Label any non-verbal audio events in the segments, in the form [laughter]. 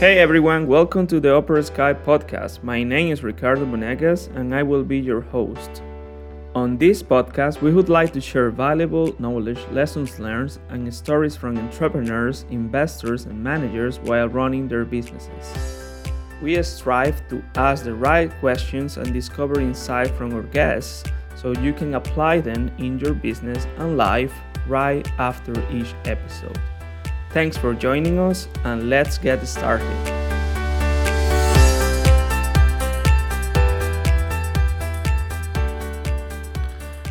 Hey everyone, welcome to the Uppersky podcast. My name is Ricardo Monegas and I will be your host. On this podcast, we would like to share valuable knowledge, lessons learned, and stories from entrepreneurs, investors, and managers while running their businesses. We strive to ask the right questions and discover insight from our guests so you can apply them in your business and life right after each episode. Thanks for joining us, and let's get started.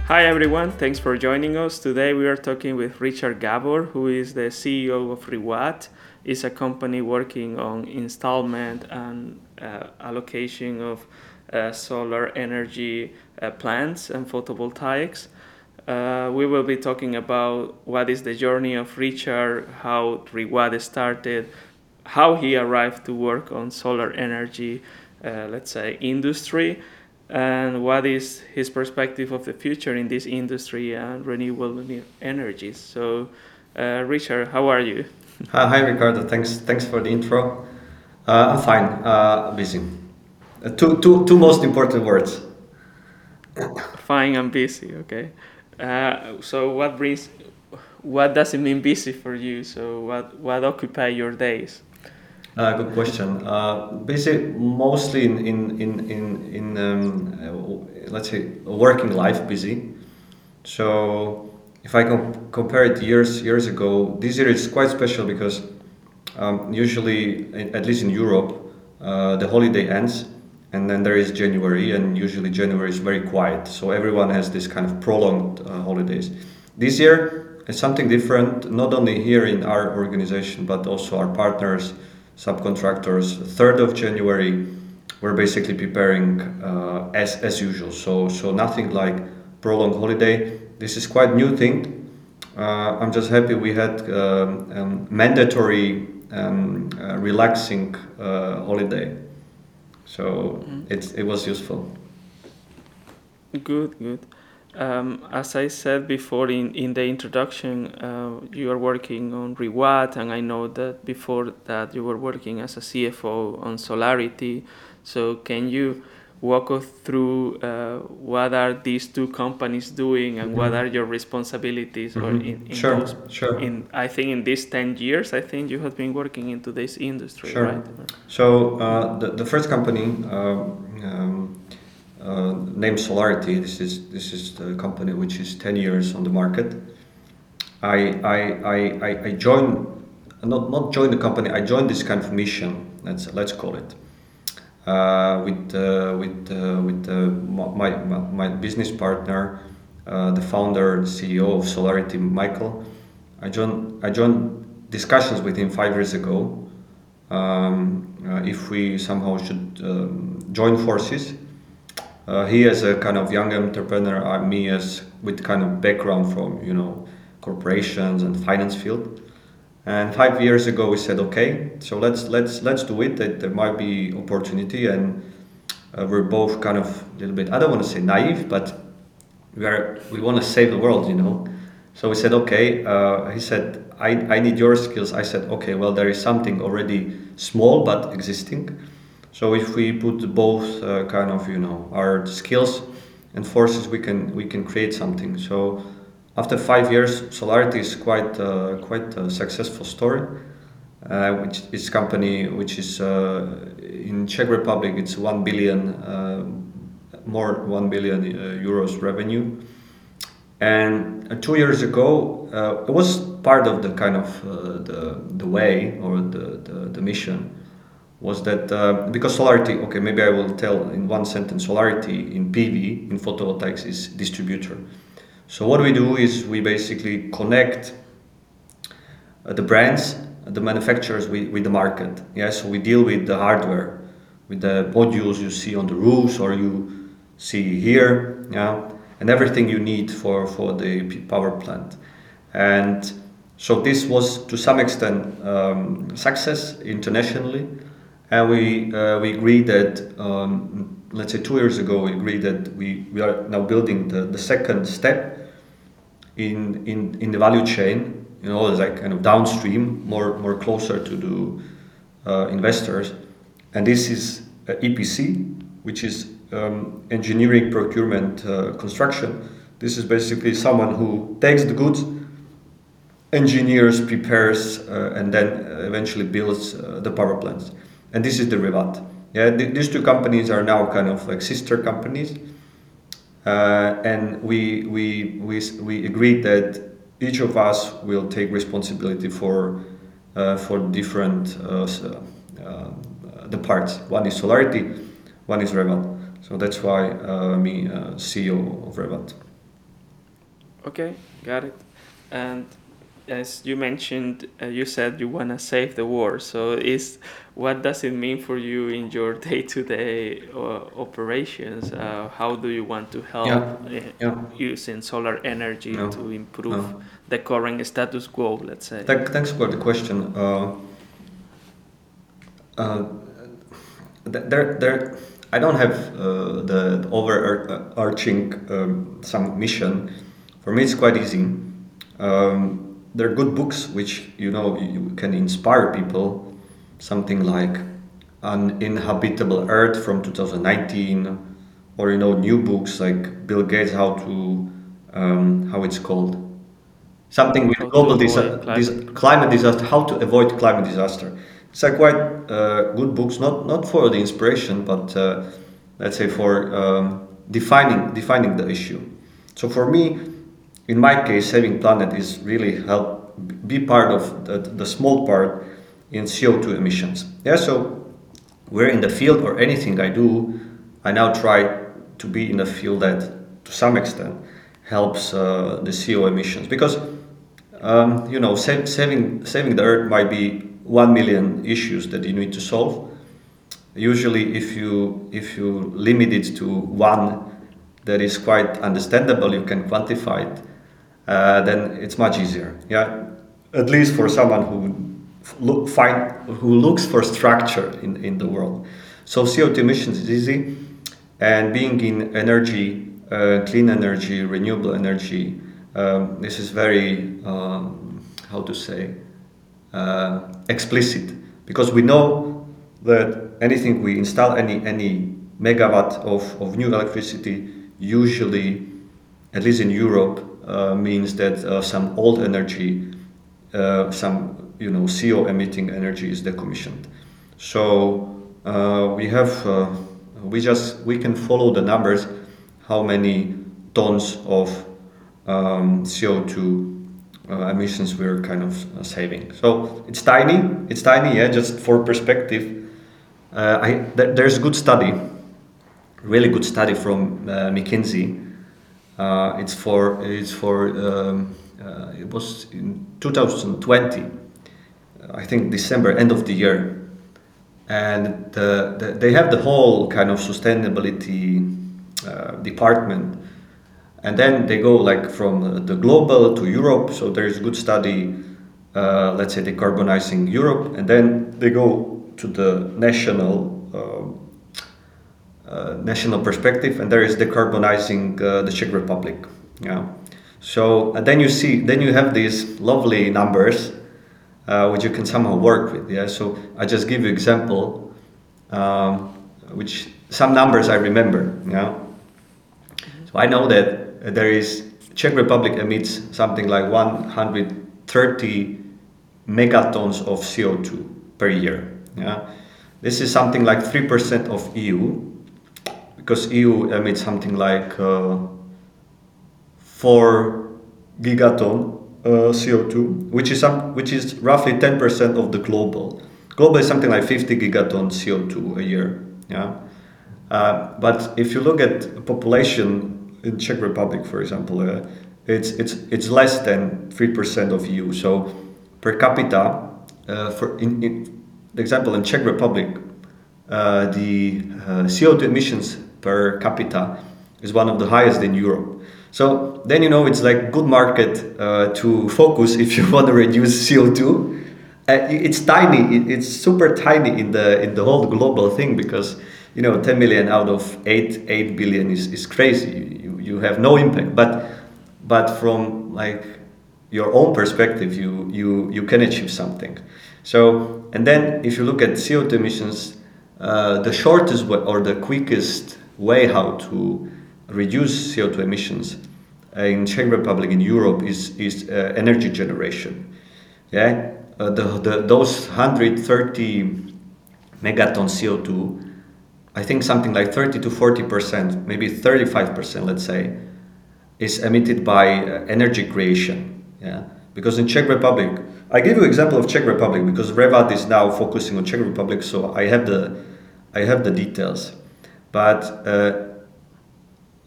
Hi everyone, thanks for joining us. Today we are talking with Richard Gabor, who is the CEO of reWATT. It's a company working on installment and uh, allocation of uh, solar energy uh, plants and photovoltaics. Uh, we will be talking about what is the journey of Richard, how reWATT started, how he arrived to work on solar energy, uh, let's say, industry, and what is his perspective of the future in this industry and renewable energies. So, uh, Richard, how are you? hi, Ricardo. Thanks, thanks for the intro. Uh, I'm fine. Uh, busy. Uh, two, two, two most important words. fine and busy. Okay. Uh, so what brings, what does it mean busy for you? So what what occupy your days? Uh, good question. Uh, busy mostly in in in in, in um, uh, let's say working life busy. So if I com- compare it years years ago, this year is quite special because um, usually, at least in Europe, uh, the holiday ends and then there is January, and usually January is very quiet. So everyone has this kind of prolonged uh, holidays. This year is something different, not only here in our organization, but also our partners, subcontractors. 3rd of January, we're basically preparing uh, as, as usual. So, so nothing like prolonged holiday. This is quite new thing. Uh, I'm just happy we had um, um, mandatory um, uh, relaxing uh, holiday so mm. it's it was useful. Good, good. Um, as I said before in, in the introduction, uh, you are working on reWATT, and I know that before that you were working as a CFO on Solarity. So, can you walk us through uh, what are these two companies doing and mm-hmm. what are your responsibilities mm-hmm. or in, in sure, those, sure. in I think in these 10 years I think you have been working into this industry sure. right so uh, the, the first company um, um, uh, named Solarity this is this is the company which is 10 years on the market I I, I, I joined not not joined the company I joined this kind of mission let's let's call it uh, with uh, with uh, with my, my, business partner, the founder, the CEO of Solarity, Michael. I joined I joined discussions with him five years ago. Um, if we somehow should um, join forces, uh, he as a kind of young entrepreneur, uh, me as with kind of background from you know corporations and finance field. And five years ago, we said, okay, so let's let's let's do it. That there might be opportunity, and uh, we're both kind of a little bit. I don't want to say naive, but we are we want to save the world, you know. So we said, okay. Uh, he said, I, I need your skills. I said, okay. Well, there is something already small but existing. So if we put both uh, kind of you know our skills and forces, we can we can create something. So after five years, Solarity is quite uh, quite a successful story. Uh, which is company which is uh, in Czech Republic, it's one billion uh, more one billion uh, euros revenue. And uh, two years ago, it was part of the kind of the the way or the the, the mission was that because Solarity, okay, maybe I will tell in one sentence, Solarity in PV in photovoltaics is distributor. So what we do is we basically connect uh, the brands, uh, the manufacturers with, with the market. Yeah, so we deal with the hardware, with the modules you see on the roofs or you see here, yeah, and everything you need for, for the power plant. And so this was to some extent um, success internationally, and we uh, we agreed that um, let's say two years ago we agreed that we, we are now building the, the second step in, in, in the value chain, you know, like kind of downstream, more, more closer to the uh, investors, and this is uh, EPC, which is um, engineering, procurement, uh, construction. This is basically someone who takes the goods, engineers, prepares, uh, and then eventually builds uh, the power plants. And this is the reWATT. Yeah, th- these two companies are now kind of like sister companies, uh, and we, we we we agreed that each of us will take responsibility for uh, for different uh, uh, the parts. One is Solarity, one is reWATT. So that's why uh, me uh, CEO of reWATT. Okay, got it. And as you mentioned, uh, you said you want to save the world. So, is what does it mean for you in your [laughs] day-to-day uh, operations? Uh, how do you want to help yeah. Yeah. using solar energy no. to improve no. the current status quo? Let's say. Th- thanks for the question. Uh, uh, there, there. I don't have uh, the overarching um, some mission. For me, it's quite easy. Um, there are good books which you know you can inspire people. Something like Uninhabitable Earth from 2019, or you know new books like Bill Gates how to um, how it's called something with global disa- climate. Dis- climate disaster how to avoid climate disaster. It's a quite uh, good books, not not for the inspiration, but uh, let's say for um, defining defining the issue. So for me, in my case, saving planet is really help be part of the, the small part in CO2 emissions. Yeah, so we're in the field or anything I do, I now try to be in a field that to some extent helps uh, the CO emissions because um, you know saving saving the earth might be one million issues that you need to solve. Usually, if you if you limit it to one that is quite understandable, you can quantify it uh, then it's much easier. Yeah, at least for someone who look find who looks for structure in, in the world. So CO2 emissions is easy, and being in energy, uh, clean energy, renewable energy, um, this is very um, how to say uh, explicit because we know that anything we install any any megawatt of, of new electricity usually at least in Europe means that uh, some old energy, uh, some you know CO emitting energy is decommissioned. So we have we just we can follow the numbers, how many tons of um, CO2 uh, emissions we're kind of uh, saving. So it's tiny, it's tiny, yeah, just for perspective. Uh, I, th- there's a good study, really good study from McKinsey uh, it's for it's for um, uh, it was in 2020, I think December end of the year, and the, the, they have the whole kind of sustainability uh, department, and then they go like from the global to Europe. So there is a good study, uh, let's say decarbonizing Europe, and then they go to the national uh, national perspective, and there is decarbonizing uh, the Czech Republic. Yeah. So then you see, then you have these lovely numbers, uh, which you can somehow work with. Yeah. So I just give you example, um, which some numbers I remember. Yeah. So I know that there is Czech Republic emits something like 130 megatons of CO2 per year. Yeah. This is something like 3% of EU because EU emits something like uh, 4 gigaton uh, CO2, which is some, which is roughly 10% of the global. Global is something like 50 gigaton CO2 a year. Yeah, uh, but if you look at population in Czech Republic, for example, it's it's it's less than three percent of EU. So per capita, uh, for in, in example in Czech Republic, uh, the uh, CO2 emissions per capita is one of the highest in Europe. So then you know it's like good market uh, to focus if you [laughs] want to reduce CO2. Uh, it's tiny. It's super tiny in the in the whole global thing because you know 10 million out of 8 8 billion is, is crazy. You, you have no impact. But but from like your own perspective, you you you can achieve something. So, and then if you look at CO2 emissions, uh, the shortest way or the quickest way how to reduce CO2 emissions in Czech Republic in Europe is is uh, energy generation. Yeah, uh, the, the those 130 megaton CO2, I think something like 30 to 40 percent, maybe 35 percent, let's say, is emitted by uh, energy creation. Yeah, because in Czech Republic, I give you example of Czech Republic because reWATT is now focusing on Czech Republic, so I have the I have the details, but uh,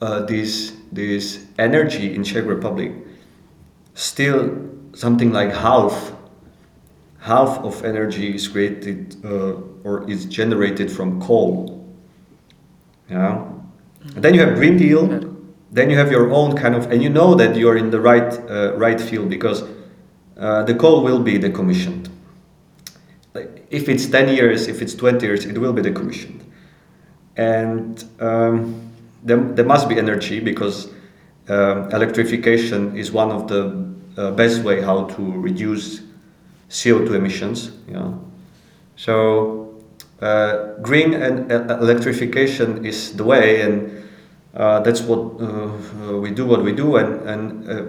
uh, this this energy in Czech Republic still something like half half of energy is created uh, or is generated from coal. Yeah. And then you have Green Deal. Then you have your own kind of, and you know that you're in the right uh, right field because uh, the coal will be decommissioned. Like if it's ten years, if it's twenty years, it will be decommissioned. And um, there, there must be energy because um, electrification is one of the uh, best way how to reduce CO2 emissions. You know? So uh, green and electrification is the way, and uh, that's what uh, we do. What we do, and and uh,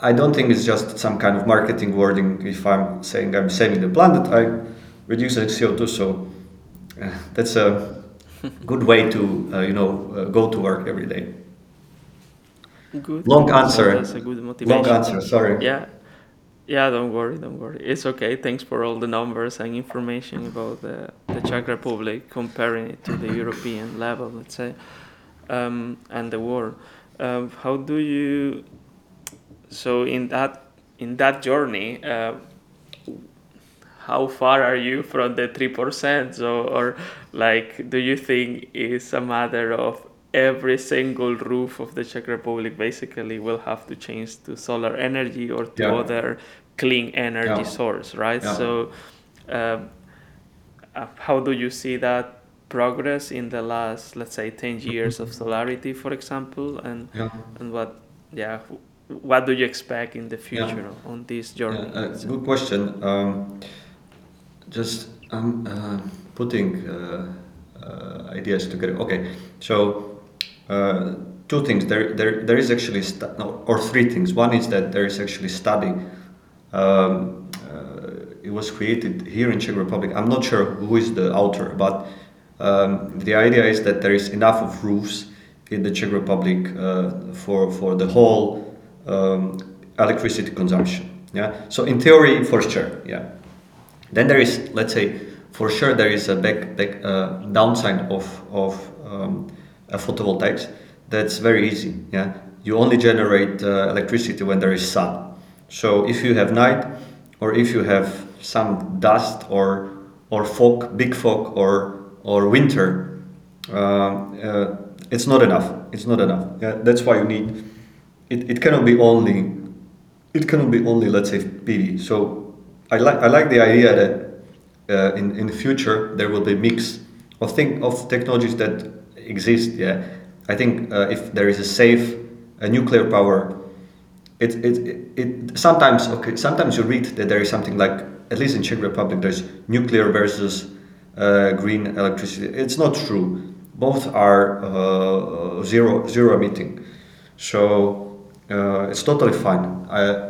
I don't think it's just some kind of marketing wording. If I'm saying I'm saving the planet, I'm reducing CO2. So uh, [laughs] that's a good way to uh, you know go to work every day. Good. Long answer. That's a good motivation. Long answer. Sorry. Yeah. Yeah, don't worry, don't worry. It's okay. Thanks for all the numbers and information about the, the Czech Republic, comparing it to the European level, let's say, um, and the world. Um, how do you? So in that in that journey, uh, how far are you from the three percent? So, or like, do you think it's a matter of every single roof of the Czech Republic basically will have to change to solar energy or to Yeah. other clean energy Yeah. source, right? Yeah. So, um, uh, how do you see that progress in the last, let's say, ten years of solarity, for example, and and what, yeah, what do you expect in the future on this journey? Uh, good question. Um, just I'm uh, putting uh, uh, ideas together. Okay, so two things. There, there, there is actually no, or three things. One is that there is actually study. Um, it was created here in Czech Republic. I'm not sure who is the author, but um, the idea is that there is enough of roofs in the Czech Republic uh, for for the whole um, electricity consumption. Yeah. So in theory, for sure. Yeah. Then there is, let's say, for sure there is a back, back uh, downside of of um, uh, photovoltaics. That's very easy. Yeah. You only generate uh, electricity when there is sun. So if you have night, or if you have some dust or or fog, big fog, or or winter, um, uh, it's not enough. It's not enough. Yeah. That's why you need. It, it cannot be only. It cannot be only let's say PV. So I like I like the idea that uh, in in the future there will be mix of think of technologies that exist. Yeah, I think uh, if there is a safe a nuclear power, it, it it it sometimes okay sometimes you read that there is something like at least in Czech Republic there's nuclear versus uh, green electricity. It's not true. Both are uh, zero zero emitting. So uh, it's totally fine.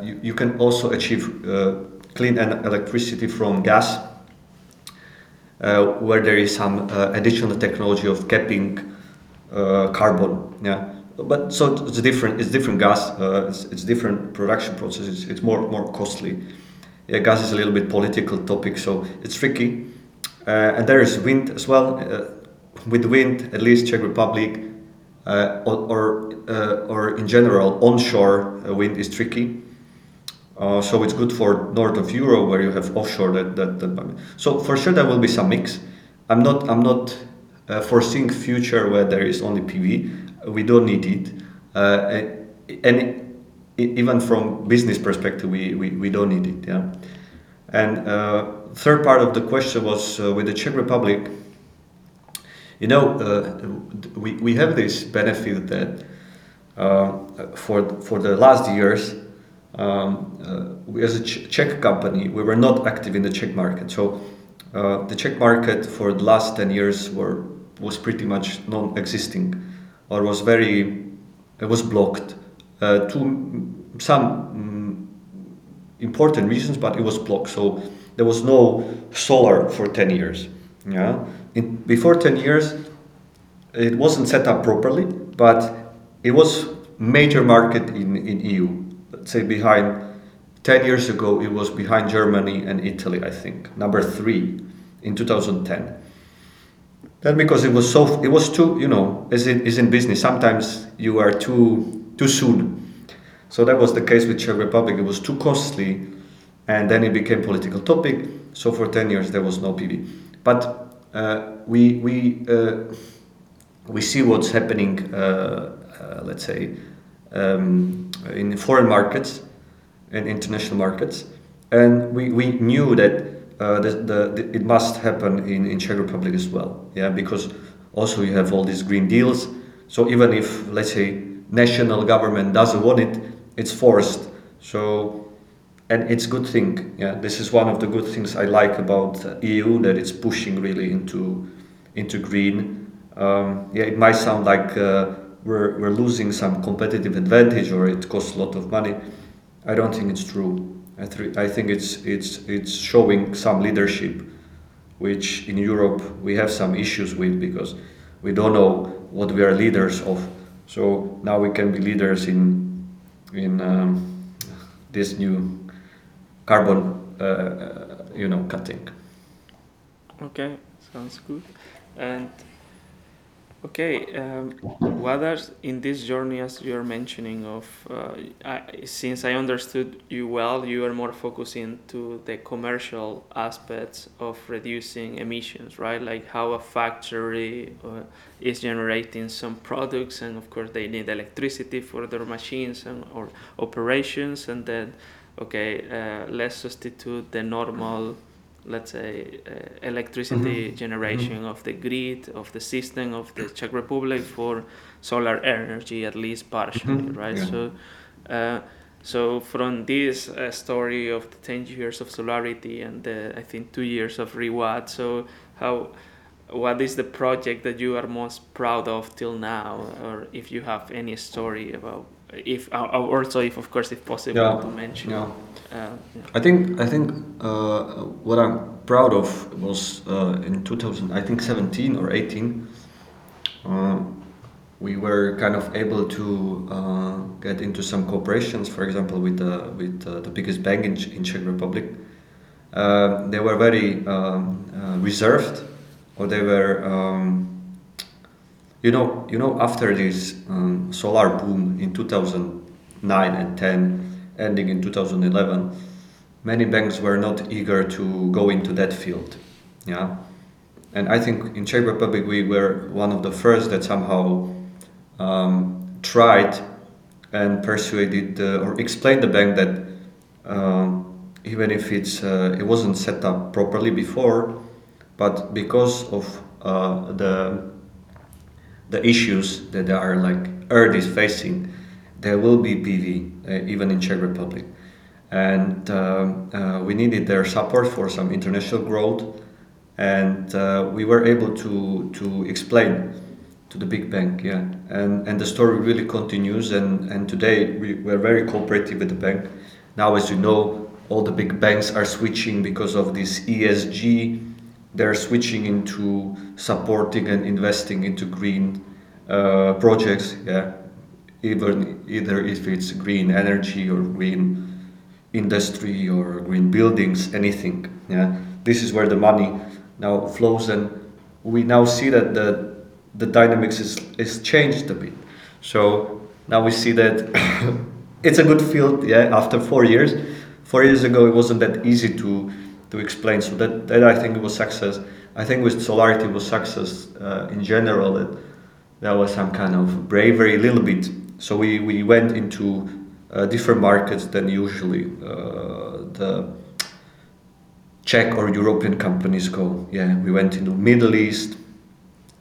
You, you can also achieve uh, clean electricity from gas, uh, where there is some uh, additional technology of capping uh, carbon. Yeah, but so it's different. It's different gas. It's, it's different production process. It's, more more costly. Yeah, gas is a little bit political topic, so it's tricky. And there is wind as well. With wind, at least Czech Republic, or or, or in general, onshore wind is tricky. Uh, so it's good for north of Europe where you have offshore. That, that, that so for sure there will be some mix. I'm not I'm not uh, foreseeing future where there is only PV. We don't need it, uh, and even from business perspective, we, we, we don't need it. Yeah, and uh, third part of the question was uh, with the Czech Republic. You know, uh, we, we have this benefit that for for the last years um, uh, as a Ch- Czech company, we were not active in the Czech market. So uh, the Czech market for the last 10 years were, was pretty much non-existing or was very, it was blocked. Uh, to some um, important reasons, but it was blocked. So there was no solar for 10 years. Yeah. In, before 10 years, it wasn't set up properly, but it was major market in, in EU. Say behind 10 years ago, it was behind Germany and Italy, I think, number three in 2010. That because it was so, it was too, you know, as in, in business, sometimes you are too, too soon. So that was the case with Czech Republic. It was too costly, and then it became political topic. So for 10 years, there was no PV. But uh, we, we, uh, we see what's happening, uh, uh, let's say, um, in foreign markets and international markets. And we, we knew that uh, the, the, the, it must happen in, in Czech Republic as well. Yeah, because also you have all these green deals. So even if, let's say, national government doesn't want it, it's forced. So, and it's good thing. Yeah, this is one of the good things I like about EU that it's pushing really into into green. Um, yeah, it might sound like uh, we're, we're losing some competitive advantage or it costs a lot of money. I don't think it's true. I, th- I think it's, it's, it's showing some leadership, which in Europe we have some issues with because we don't know what we are leaders of. So now we can be leaders in, in um, this new carbon, uh, uh you know, cutting. Okay, sounds good. And Okay, um, what are in this journey, as you are mentioning, of uh, I, since I understood you well, you are more focusing to the commercial aspects of reducing emissions, right? Like how a factory uh, is generating some products, and of course they need electricity for their machines and or operations, and then okay, uh, let's substitute the normal let's say, uh, electricity mm-hmm. generation mm-hmm. of the grid, of the system of the Czech Republic for solar energy, at least partially, mm-hmm. right? Yeah. So, uh, so from this uh, story of the 10 years of solarity and the, I think two years of reWATT, so how, what is the project that you are most proud of till now, or if you have any story about if uh, also if of course if possible yeah. to mention yeah. Uh, yeah. I think I think uh, what I'm proud of was uh, in 2000 I think 17 or 18 uh, we were kind of able to uh, get into some cooperations for example with the with the biggest bank in, in Czech Republic they were very um, reserved or they were um, you know, you know, after this um, solar boom in 2009 and 10, ending in 2011, many banks were not eager to go into that field. Yeah, and I think in Czech Republic we were one of the first that somehow um, tried and persuaded uh, or explained the bank that um, even if it's uh, it wasn't set up properly before, but because of uh, the the issues that are like Earth is facing, there will be PV uh, even in Czech Republic, and um, uh, we needed their support for some international growth, and uh, we were able to to explain to the big bank, yeah, and and the story really continues, and and today we we're very cooperative with the bank. Now, as you know, all the big banks are switching because of this ESG they're switching into supporting and investing into green uh, projects. Yeah, even either if it's green energy or green industry or green buildings, anything. Yeah, this is where the money now flows, and we now see that the the dynamics is is changed a bit. So now we see that [coughs] it's a good field. Yeah, after four years, four years ago it wasn't that easy to to explain. So that, that I think it was success. I think with Solarity was success uh, in general. That there was some kind of bravery, a little bit. So we, we went into uh, different markets than usually uh, the Czech or European companies go. Yeah, we went into Middle East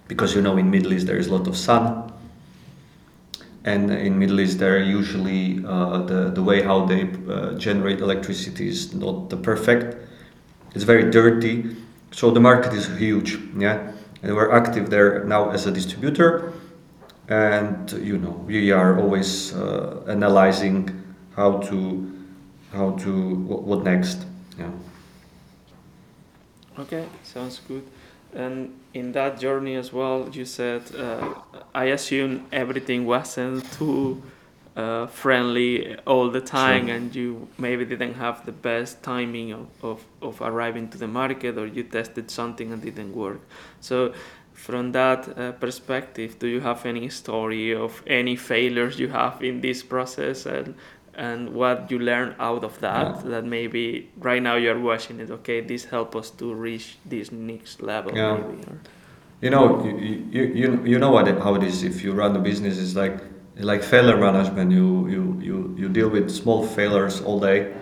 because you know in Middle East there is a lot of sun. and in Middle East, they're usually uh, the the way how they uh, generate electricity is not the perfect. It's very dirty, so the market is huge. Yeah, and we're active there now as a distributor, and you know we are always uh, analyzing how to how to what, what next. Yeah. Okay, sounds good. And in that journey as well, you said, uh, I assume everything wasn't too uh, friendly all the time, sure. and you maybe didn't have the best timing of, of, of arriving to the market, or you tested something and didn't work. So, from that uh, perspective, do you have any story of any failures you have in this process, and and what you learn out of that yeah. that maybe right now you're watching it okay this help us to reach this next level yeah. maybe or, you know you, you, you, you know what how it is if you run a business it's like like failure management. You, you you you deal with small failures all day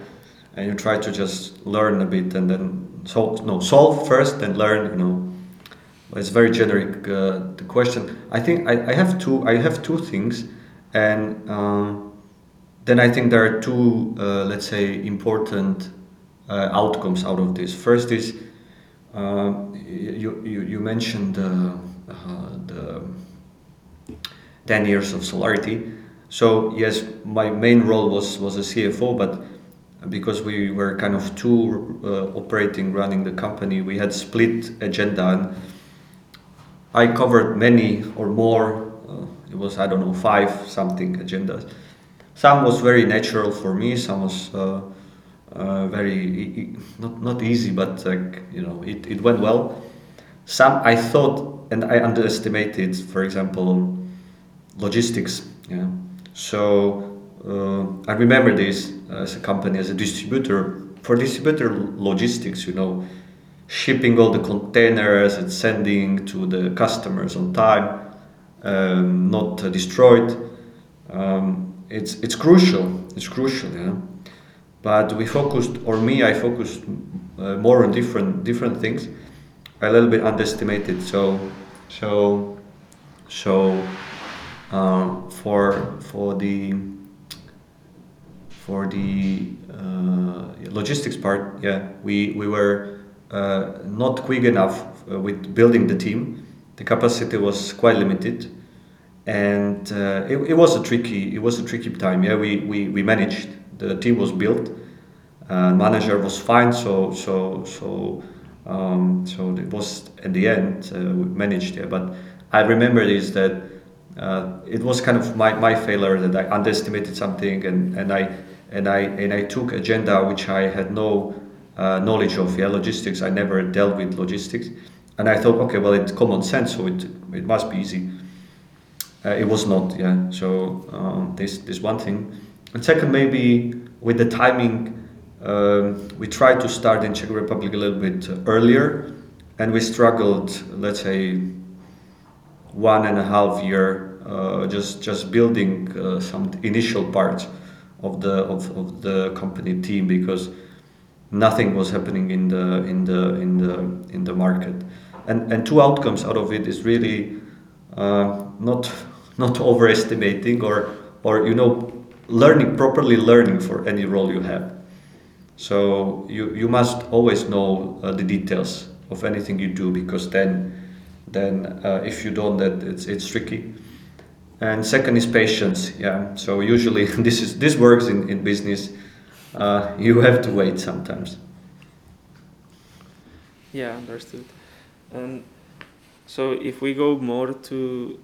and you try to just learn a bit and then solve no solve first and learn you know. It's very generic uh, the question. I think I, I have two i have two things and um, then I think there are two, uh, let's say, important uh, outcomes out of this. First is uh, you, you, you, mentioned uh, the 10 years of Solarity. So yes, my main role was, was a CFO, but because we were kind of two uh, operating, running the company, we had split agenda and I covered many or more, uh, it was, I don't know, five something agendas some was very natural for me some was uh, uh, very not not easy but like you know it, it went well some i thought and i underestimated for example logistics yeah so uh, i remember this as a company as a distributor for distributor logistics you know shipping all the containers and sending to the customers on time um, not destroyed um, it's it's crucial. It's crucial, yeah. But we focused, or me, I focused uh, more on different different things. A little bit underestimated. So, so, so uh, for for the for the uh, logistics part, yeah, we we were uh, not quick enough uh, with building the team. The capacity was quite limited and uh, it, it, was a tricky it was a tricky time yeah. We, we, we managed. The team was built uh, manager was fine so so so um, so it was at the end uh, we managed yeah. But I remember is that uh, it was kind of my, my failure that I underestimated something and, and I and I and I took agenda which I had no uh, knowledge of yeah logistics I never dealt with logistics and I thought okay well it's common sense so it it must be easy uh, it was not, yeah. So um, this this one thing. And second, maybe with the timing, um, we tried to start in Czech Republic a little bit earlier, and we struggled, let's say, one and a half year just just building uh, some initial parts of the of, of the company team because nothing was happening in the in the in the in the market. And and two outcomes out of it is really uh, not not [laughs] overestimating or or you know learning properly learning for any role you have. So you you must always know uh, the details of anything you do because then then uh, if you don't that it's it's tricky and second is patience yeah. So usually [laughs] this is this works in in business. Uh, you have to wait sometimes. Yeah understood. And so if we go more to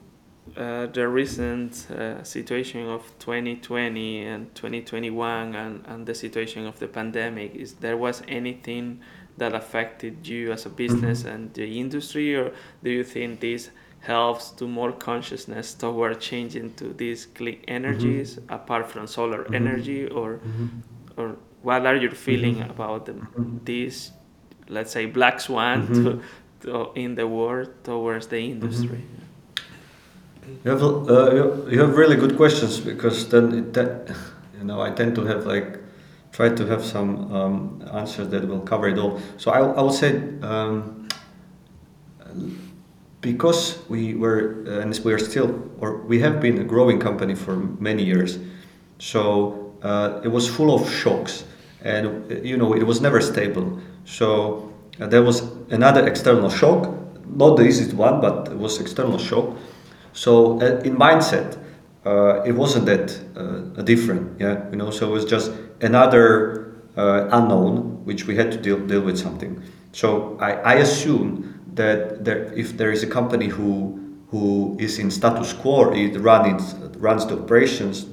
uh, the recent uh, situation of 2020 and 2021 and, and the situation of the pandemic is there was anything that affected you as a business mm-hmm. and the industry or do you think this helps to more consciousness toward changing to these clean energies mm-hmm. apart from solar mm-hmm. energy or mm-hmm. or what are you feeling mm-hmm. about the, mm-hmm. this let's say black swan to, to, in the world towards the industry you have uh, you have really good questions because then it, that you know I tend to have like try to have some um, answers that will cover it all. So I I would say um, because we were uh, and we are still or we have been a growing company for many years. So uh, it was full of shocks and uh, you know it was never stable. So uh, there was another external shock not the easiest one but it was external shock. So uh, in mindset it wasn't that different yeah you know so it was just another unknown which we had to deal, deal with something. So I, I assume that there, if there is a company who who is in status quo, it runs runs the operations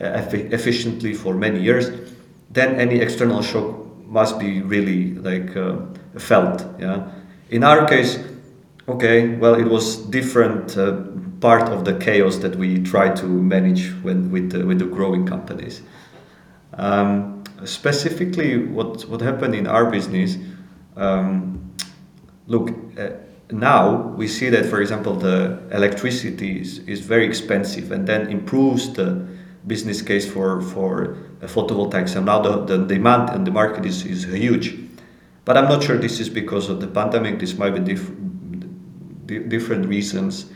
uh, efficiently for many years, then any external shock must be really like uh, felt. Yeah. In our case, okay, well, it was different uh, part of the chaos that we try to manage when with the, with the growing companies. Um, specifically, what what happened in our business. Um, look, uh, now we see that, for example, the electricity is, is very expensive and then improves the business case for, for uh, photovoltaics. And now the, the demand and the market is, is huge. But I'm not sure this is because of the pandemic. This might be diff- different reasons.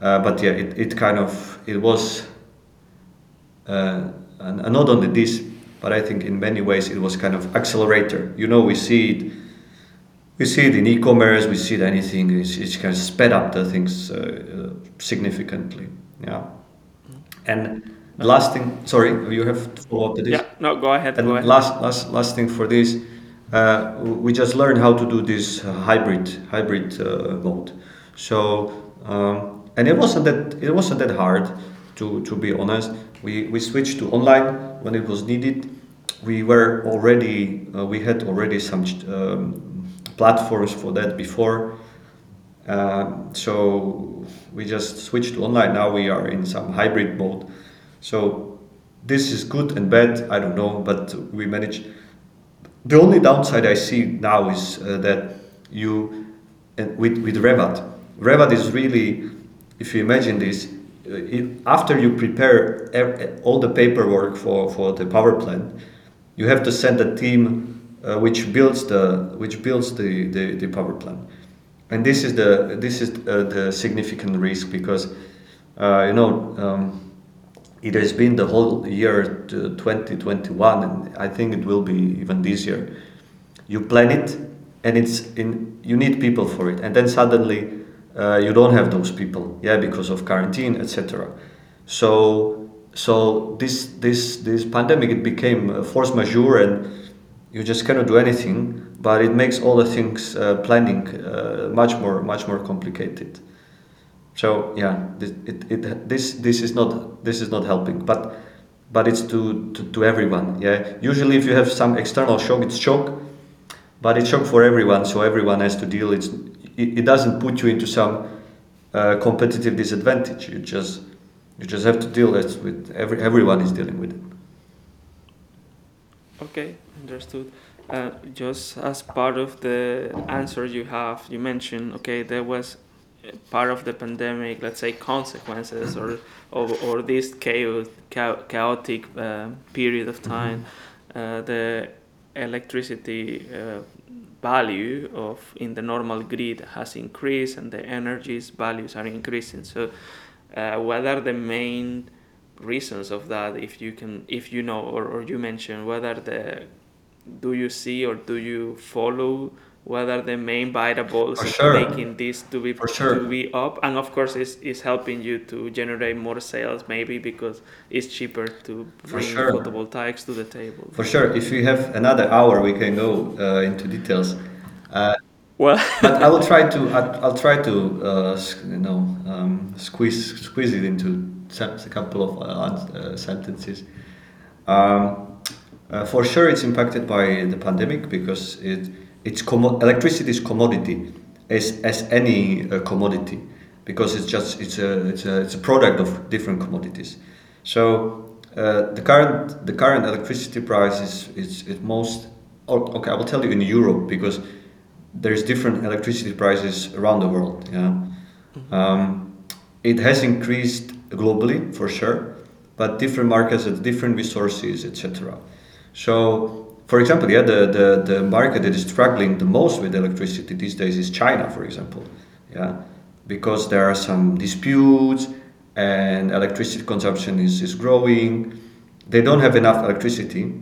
Uh, but yeah, it, it kind of, it was, uh, and, and not only this, but I think in many ways it was kind of accelerator. You know, we see it we see it in e-commerce. We see it anything. It's, it's kind of sped up the things uh, uh, significantly. Yeah. And the last thing, sorry, you have to follow up to this. Yeah. No, go ahead. And go ahead. last, last, last thing for this, uh, we just learned how to do this hybrid hybrid uh, mode. So um, and it wasn't that it wasn't that hard to to be honest. We we switched to online when it was needed. We were already uh, we had already some um, platforms for that before. Uh, so we just switched to online. Now we are in some hybrid mode. So this is good and bad. I don't know, but we manage. The only downside I see now is uh, that you, with with reWATT, reWATT is really, if you imagine this, uh, after you prepare all the paperwork for, for the power plant, you have to send a team uh, which builds the which builds the, the, the, power plant. And this is the this is uh, the significant risk because uh, you know um, it has been the whole year 2021 and I think it will be even this year. You plan it and it's in you need people for it and then suddenly uh, you don't have those people yeah because of quarantine etc. So so this this this pandemic it became force majeure and you just cannot do anything but it makes all the things uh, planning uh, much more much more complicated. So yeah this, it, it, this this is not this is not helping but but it's to, to, to everyone yeah? Usually if you have some external shock it's shock but it's shock for everyone so everyone has to deal. It's it, it doesn't put you into some uh, competitive disadvantage. You just you just have to deal with, every everyone is dealing with it okay understood. Uh, just as part of the answer you have, you mentioned okay there was part of the pandemic, let's say consequences or or, or this chaos, chaotic uh, period of time, uh, the electricity uh, value of in the normal grid has increased and the energies values are increasing. So, uh, what are the main reasons of that? If you can, if you know, or, or you mentioned whether the do you see or do you follow what are the main variables sure. making this to be sure. to be up and of course it's, it's helping you to generate more sales maybe because it's cheaper to bring sure. photovoltaics to the table for sure if you have another hour we can go uh, into details uh, well but i will [laughs] try to i'll, I'll try to uh, you know um, squeeze squeeze it into a couple of uh, uh, sentences um, uh, for sure, it's impacted by the pandemic because it it's commo- electricity is commodity as as any uh, commodity because it's just it's a it's a it's a product of different commodities. So uh, the current the current electricity price is is, is most okay. I will tell you in Europe because there's different electricity prices around the world. Yeah, mm-hmm. um, it has increased globally for sure, but different markets have different resources, etc. So, for example, yeah, the, the, the market that is struggling the most with electricity these days is China, for example. Yeah, because there are some disputes and electricity consumption is, is growing. They don't have enough electricity,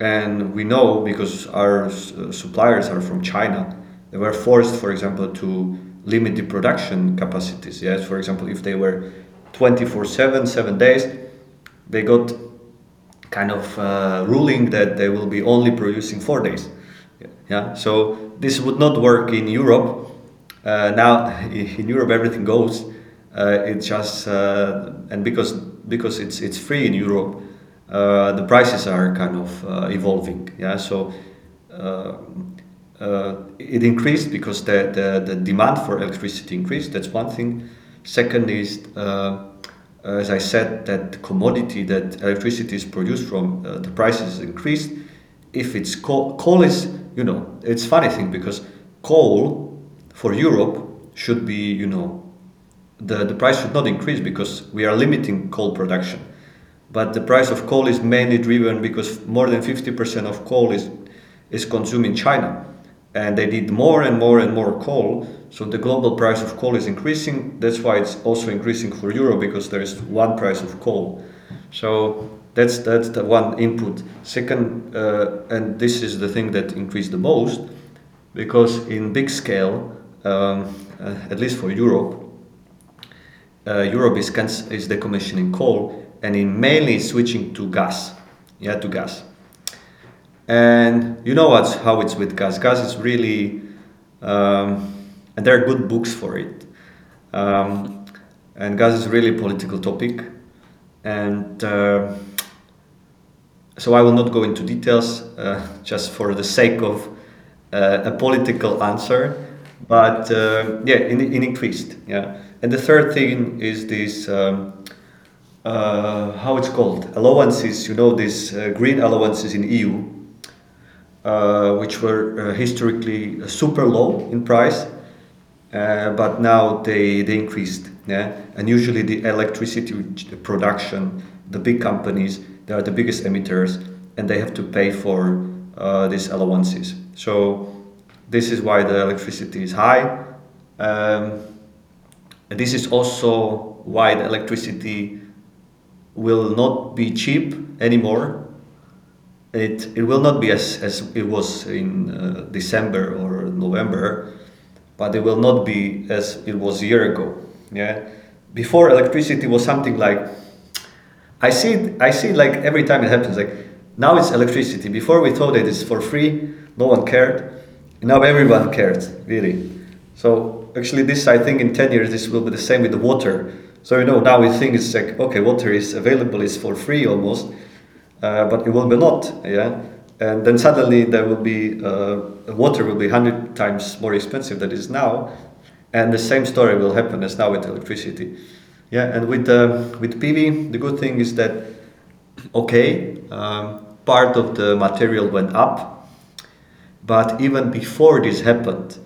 and we know because our suppliers are from China. They were forced, for example, to limit the production capacities. Yes, for example, if they were 24/7, seven days, they got kind of uh, ruling that they will be only producing four days. Yeah, so this would not work in Europe. Uh, now [laughs] in Europe everything goes. Uh, it's just uh, and because because it's it's free in Europe, uh, the prices are kind of uh, evolving. Yeah, so. it increased because the, the, the demand for electricity increased. That's one thing. Second is uh, as I said, that commodity that electricity is produced from, uh, the prices increased. If it's coal, coal is, you know, it's funny thing because coal for Europe should be, you know, the, the price should not increase because we are limiting coal production. But the price of coal is mainly driven because more than 50% of coal is, is consumed in China. And they need more and more and more coal so the global price of coal is increasing. That's why it's also increasing for euro because there is one price of coal. So that's that's the one input. Second, uh, and this is the thing that increased the most, because in big scale, um, uh, at least for Europe, uh, Europe is is decommissioning coal and in mainly switching to gas. Yeah, to gas. And you know what's how it's with gas. Gas is really um, and there are good books for it. Um, and gas is really a political topic, and uh, so I will not go into details uh, [laughs] just for the sake of uh, a political answer. But uh, yeah, in, it, increased. Yeah, and the third thing is this. Um, uh, how it's called allowances you know these uh, green allowances in EU which were historically super low in price uh, but now they, they increased. Yeah? And usually the electricity production, the big companies, they are the biggest emitters and they have to pay for uh, these allowances. So this is why the electricity is high. Um, this is also why the electricity will not be cheap anymore. It, it will not be as, as it was in uh, December or November but it will not be as it was a year ago. Yeah, before electricity was something like I see it, I see it like every time it happens like now it's electricity. Before we thought it's for free, no one cared. Now everyone cares really. So actually, this I think in ten years this will be the same with the water. So you know now we think it's like okay, water is available, is for free almost, but it will be not. Yeah? And then suddenly there will be uh, water will be 100 times more expensive than it is now. And the same story will happen as now with electricity. Yeah and with uh, with pv the good thing is that okay um, part of the material went up. But even before this happened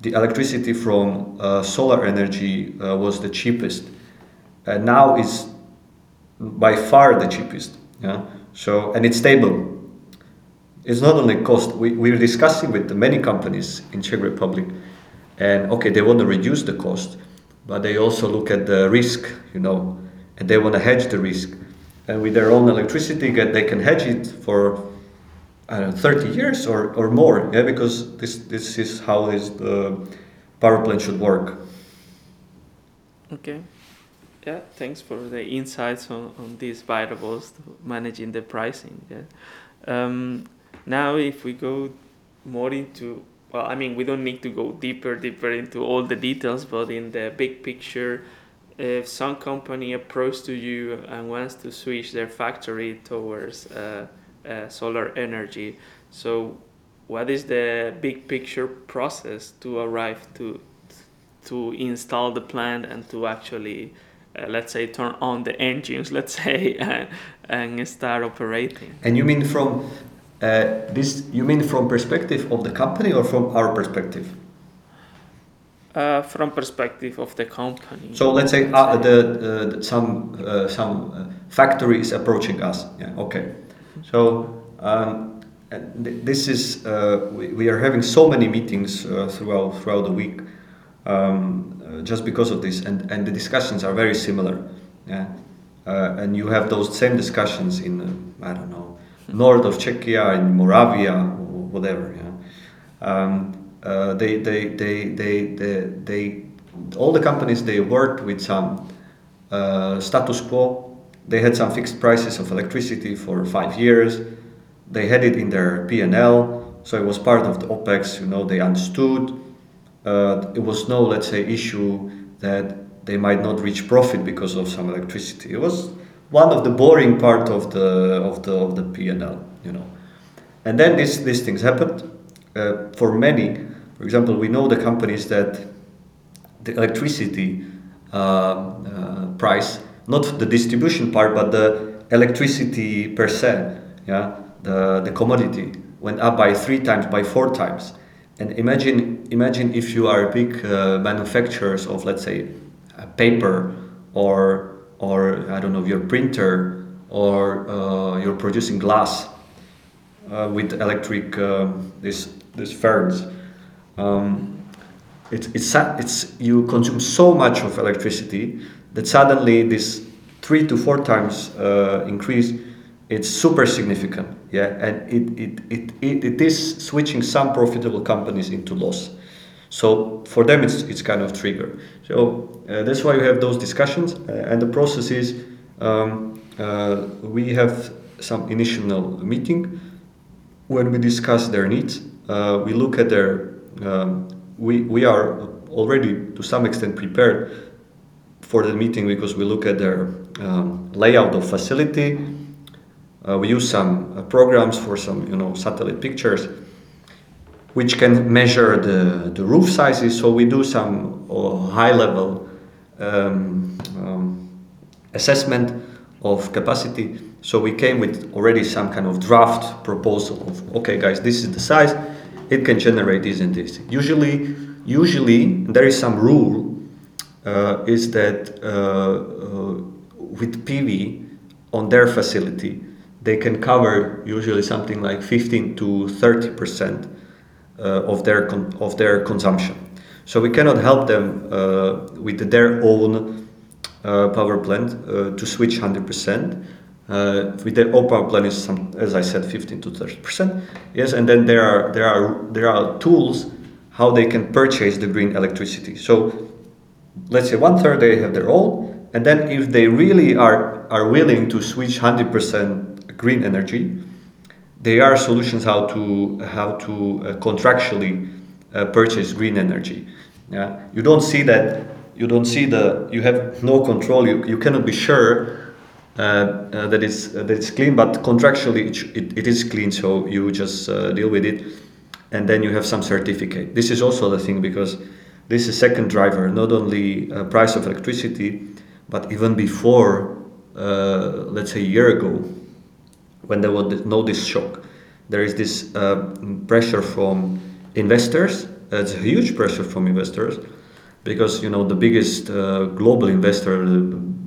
the electricity from uh, solar energy uh, was the cheapest. And now is by far the cheapest yeah so and it's stable it's not only cost. We, we're discussing with many companies in Czech Republic, and okay, they want to reduce the cost, but they also look at the risk, you know, and they want to hedge the risk. And with their own electricity, they can hedge it for I don't know, 30 years or, or more, yeah, because this, this is how the power plant should work. Okay. Yeah, thanks for the insights on, on these variables managing the pricing. Yeah. Um, now, if we go more into, well, I mean, we don't need to go deeper, deeper into all the details, but in the big picture, if some company approaches to you and wants to switch their factory towards uh, uh, solar energy, so what is the big picture process to arrive to to install the plant and to actually uh, let's say turn on the engines let's [laughs] say and, and start operating and you mean from uh, this you mean from perspective of the company or from our perspective? Uh, from perspective of the company. So let's say uh, the, some uh, some uh, factory is approaching us. Yeah. Okay. So um, this is uh, we, we, are having so many meetings throughout throughout the week um, uh, just because of this, and, and the discussions are very similar. Yeah, uh, and you have those same discussions in uh, I don't know north of Czechia, in Moravia, or whatever. Yeah, um, uh, they, they, they, they, they, they, all the companies they worked with some uh, status quo. They had some fixed prices of electricity for five years. They had it in their P and L, so it was part of the OPEX. You know, they understood uh, it was no, let's say, issue that they might not reach profit because of some electricity. It was one of the boring part of the of the of the P&L, you know. And then these these things happened. Uh, for many, for example, we know the companies that the electricity uh, uh, price, not the distribution part, but the electricity per se, yeah, the the commodity went up by three times, by four times and imagine, imagine if you are a big uh, manufacturers of, let's say, paper or, or I don't know, your printer or uh, you're producing glass uh, with electric, uh, this, furnace. Um, it's, it's, it's, you consume so much of electricity that suddenly this three to four times uh, increase it's super significant yeah and it, it, it, it, is switching some profitable companies into loss. So for them it's, it's kind of trigger. So uh, that's why we have those discussions uh, and the process is um, uh, we have some initial meeting. When we discuss their needs uh, we look at their um, we, we are already to some extent prepared for the meeting because we look at their um, layout of facility we use some uh, programs for some you know satellite pictures which can measure the, the roof sizes. So we do some uh, high level um, um, assessment of capacity. So we came with already some kind of draft proposal of okay guys this is the size it can generate this and this. Usually usually there is some rule uh, is that uh, uh, with PV on their facility they can cover usually something like 15 to 30 percent uh, of their of their consumption. So we cannot help them uh, with their own uh, power plant uh, to switch 100 percent. Uh, with their own power plant is some, as I said, 15 to 30 percent. Yes, and then there are there are there are tools how they can purchase the green electricity. So let's say one third they have their own, and then if they really are are willing to switch 100 percent green energy. There are solutions how to how to uh, contractually uh, purchase green energy. Yeah, you don't see that. You don't see the. You have no control. You, you cannot be sure uh, uh, that it's uh, that it's clean, but contractually it, it, it is clean. So you just uh, deal with it, and then you have some certificate. This is also the thing because this is second driver, not only price of electricity, but even before, let's say a year ago, when there was no this shock. There is this uh, pressure from investors. It's a huge pressure from investors because you know the biggest uh, global investor, the,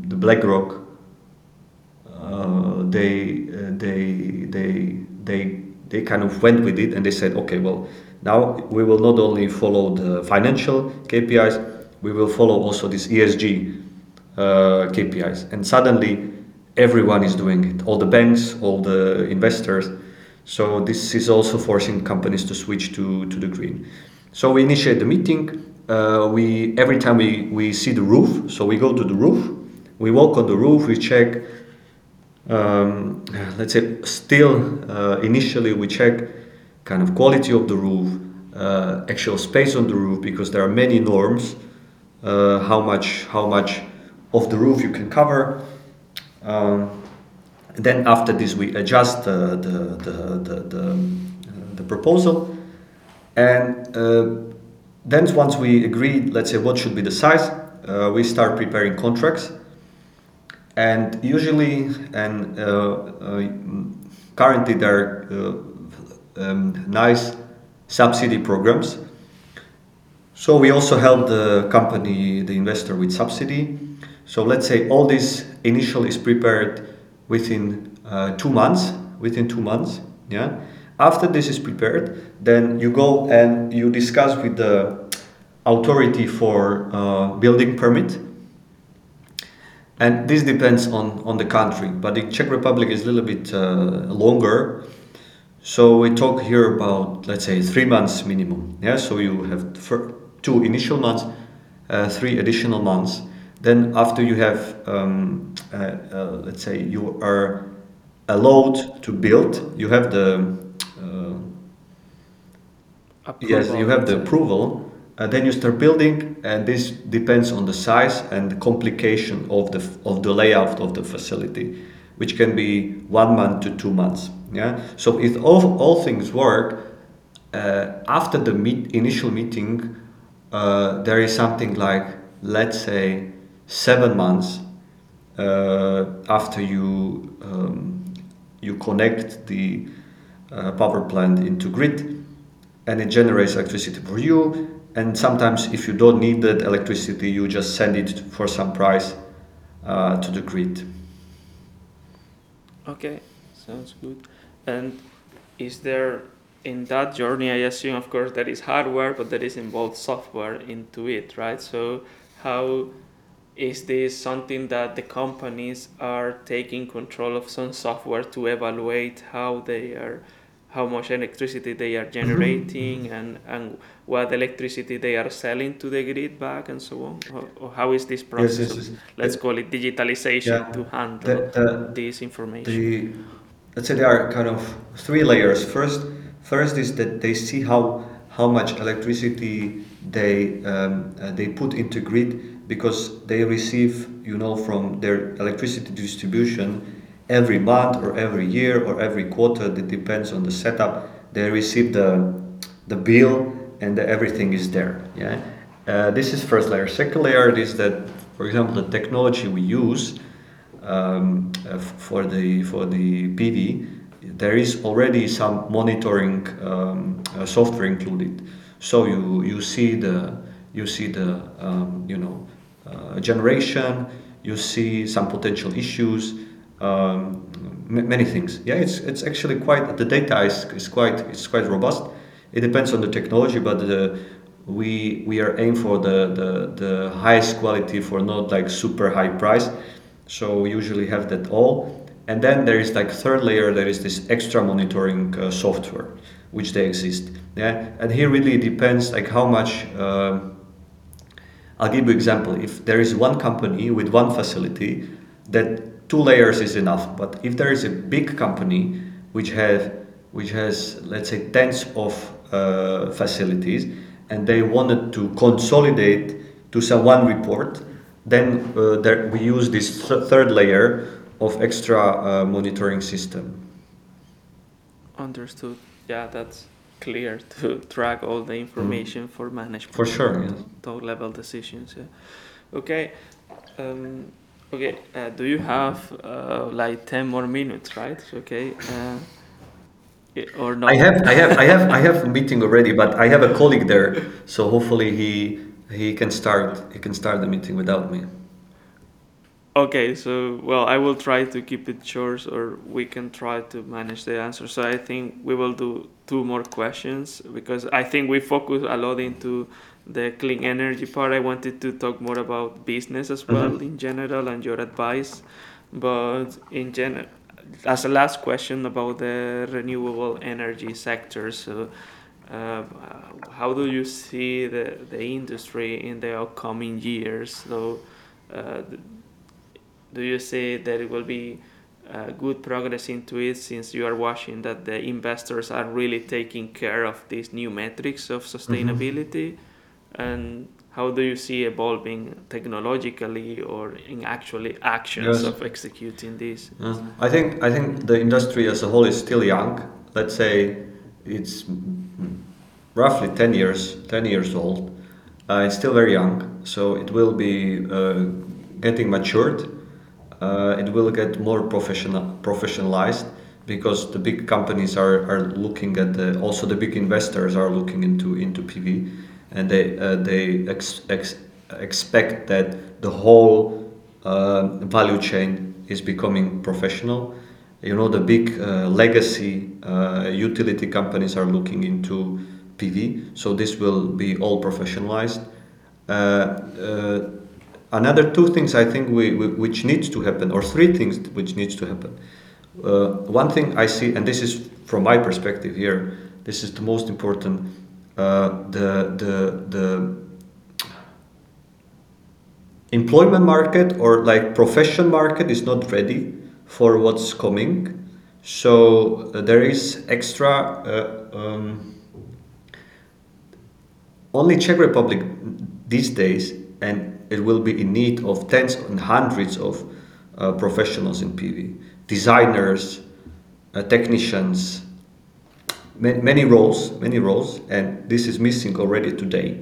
the BlackRock, uh, they uh, they they they they kind of went with it and they said, okay, well now we will not only follow the financial KPIs, we will follow also these ESG uh, KPIs, and suddenly everyone is doing it all the banks all the investors. So this is also forcing companies to switch to, to the green. So we initiate the meeting. Uh, we every time we, we see the roof so we go to the roof. We walk on the roof we check um, let's say still uh, initially we check kind of quality of the roof uh, actual space on the roof because there are many norms uh, how much how much of the roof you can cover um, then after this, we adjust the, the, the, the, the, the proposal. And uh, then once we agree, let's say what should be the size, uh, we start preparing contracts. And usually, and uh, uh currently there are uh, um, nice subsidy programs. So we also help the company, the investor with subsidy. So let's say all this initial is prepared within uh, two months. Within two months, yeah. After this is prepared, then you go and you discuss with the authority for uh, building permit. And this depends on, on the country, but the Czech Republic is a little bit uh, longer. So we talk here about, let's say, three months minimum. Yeah, so you have two initial months, uh, three additional months. Then after you have, um, uh, uh, let's say, you are allowed to build, you have the yes, you have the approval. Uh, then you start building, and this depends on the size and the complication of the of the layout of the facility, which can be one month to two months. Yeah. So if all, all things work, uh, after the meet, initial meeting, uh, there is something like let's say seven months uh, after you um, you connect the uh, power plant into grid and it generates electricity for you. And sometimes, if you don't need that electricity, you just send it for some price uh, to the grid. Okay, sounds good. And is there in that journey? I assume, of course, there is hardware, but there is involved software into it, right? So, how is this something that the companies are taking control of some software to evaluate how they are? how much electricity they are generating mm-hmm. and, and what electricity they are selling to the grid back and so on? Or, or how is this process, yes, yes, yes. let's call it digitalization, yeah, to handle the, the, this information? Let's say there are kind of three layers. First, first is that they see how, how much electricity they, um, uh, they put into grid because they receive, you know, from their electricity distribution every month or every year or every quarter It depends on the setup. They receive the the bill and the, everything is there yeah? Uh, this is first layer. Second layer is that for example the technology we use um, uh, for the for the PV there is already some monitoring um, uh, software included. So you you see the you see the um, you know generation you see some potential issues um, many things. Yeah, it's it's actually quite the data is, is quite it's quite robust. It depends on the technology, but the, we we are aim for the, the the highest quality for not like super high price. So we usually have that all. And then there is like third layer. There is this extra monitoring uh, software, which they exist. Yeah, and here really depends like how much. Uh, I'll give you an example. If there is one company with one facility that two layers is enough. But if there is a big company which has which has let's say tens of uh, facilities and they wanted to consolidate to some one report, then uh, there, we use this th- third layer of extra uh, monitoring system. Understood. Yeah, that's clear to [laughs] track all the information mm. for management. For sure, yes. Top level decisions. Yeah. Okay. Um, Okay, uh, do you have uh, like 10 more minutes, right? Okay. Uh, or not? I have, I have, I have, I have a meeting already, but I have a colleague there, so hopefully he he can start he can start the meeting without me. Okay, so well, I will try to keep it short, or we can try to manage the answer. So I think we will do two more questions because I think we focus a lot into the clean energy part, I wanted to talk more about business as well mm-hmm. in general and your advice. But in general, as a last question about the renewable energy sector, so uh, how do you see the, the industry in the upcoming years? So, uh, do you see that it will be uh, good progress into it since you are watching that the investors are really taking care of these new metrics of sustainability? Mm-hmm and how do you see evolving technologically or in actually actions yes. of executing this? Yes. I think I think the industry as a whole is still young. Let's say it's roughly 10 years 10 years old. Uh, it's still very young, so it will be uh, getting matured. Uh, it will get more professional professionalized because the big companies are, are looking at the also the big investors are looking into into PV and they uh, they ex- ex- expect that the whole uh, value chain is becoming professional. You know, the big uh, legacy uh, utility companies are looking into PV, so this will be all professionalized. Another two things I think we, we, which needs to happen, or three things which needs to happen. Uh, one thing I see, and this is from my perspective here, this is the most important. Uh, the the the employment market or like profession market is not ready for what's coming. So uh, there is extra. Uh, um, only Czech Republic these days, and it will be in need of tens and hundreds of uh, professionals in PV, designers, uh, technicians, ma- many roles, many roles, and this is missing already today.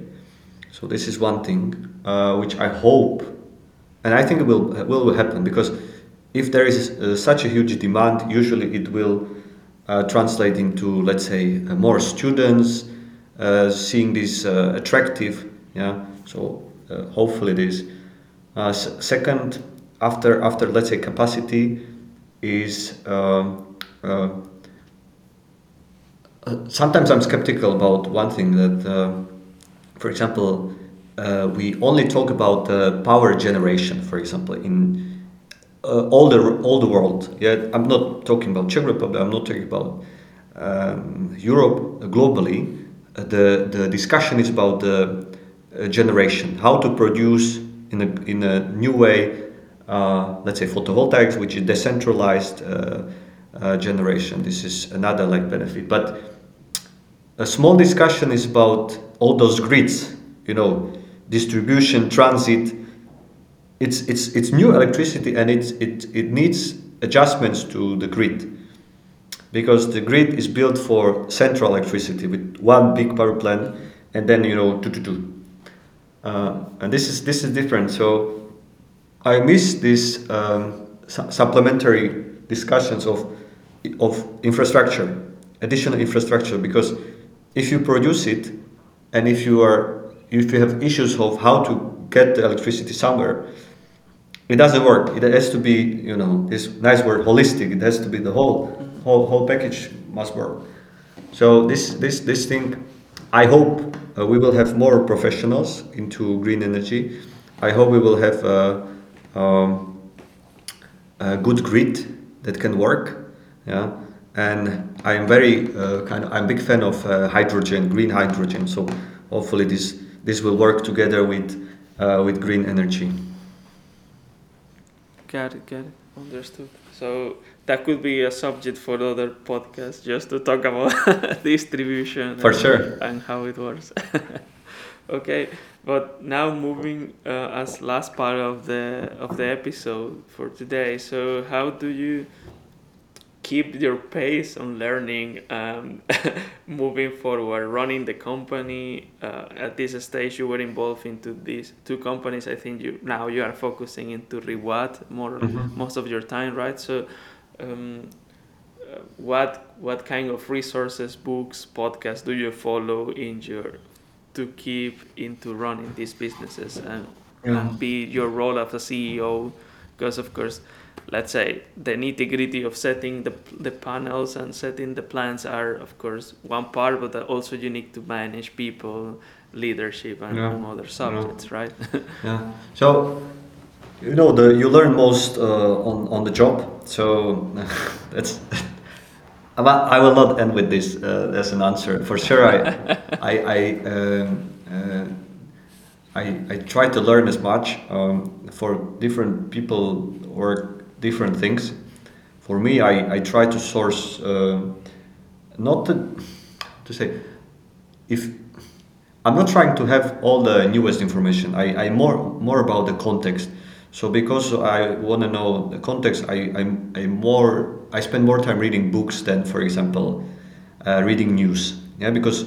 So this is one thing uh, which I hope, and I think it will will happen because if there is uh, such a huge demand, usually it will uh, translate into let's say uh, more students seeing this attractive. Yeah, so hopefully this. S- second, after after let's say capacity is. Um, sometimes I'm skeptical about one thing that for example, uh, we only talk about uh, power generation, for example, in uh, all the all the world. Yeah, I'm not talking about Czech Republic. I'm not talking about um, Europe globally. Uh, the the discussion is about the uh, generation, how to produce in a in a new way. Uh, let's say photovoltaics, which is decentralized generation. This is another like benefit, but a small discussion is about all those grids, you know, distribution, transit. It's, it's, it's new electricity and it's, it, it needs adjustments to the grid because the grid is built for central electricity with one big power plant and then, you know, two. Uh, and this is, this is different. So I miss these um, su- supplementary discussions of, of infrastructure, additional infrastructure, because if you produce it and if you are if you have issues of how to get the electricity somewhere it doesn't work. It has to be you know this nice word holistic. It has to be the whole whole, whole package must work. So this this this thing i hope uh, we will have more professionals into green energy i hope we will have a, uh, um, a good grid that can work yeah and I'm very uh, kind of I'm a big fan of uh, hydrogen, green hydrogen. So hopefully this this will work together with uh, with green energy. Got it, got it, understood. So that could be a subject for other podcasts, just to talk about [laughs] distribution. For and, sure. And how it works. [laughs] okay, but now moving uh, as last part of the of the episode for today. So how do you keep your pace on learning um, [laughs] moving forward running the company uh, at this stage you were involved into these two companies i think you now you are focusing into reWATT more mm-hmm. most of your time right so um, uh, what what kind of resources books podcasts do you follow in your to keep into running these businesses and, yeah. and be your role as a ceo because of course let's say the nitty gritty of setting the, the panels and setting the plans are of course one part but also you need to manage people leadership and, yeah. other subjects yeah. right [laughs] yeah so you know the you learn most uh, on on the job so [laughs] that's [laughs] I will not end with this uh, as an answer for sure I I, [laughs] I um, uh, I, I try to learn as much um, for different people or different things. For me, I, I try to source, uh, not to, to say, if I'm not trying to have all the newest information. I, I more more about the context. So because I want to know the context, I I'm, I more I spend more time reading books than, for example, uh, reading news. Yeah, because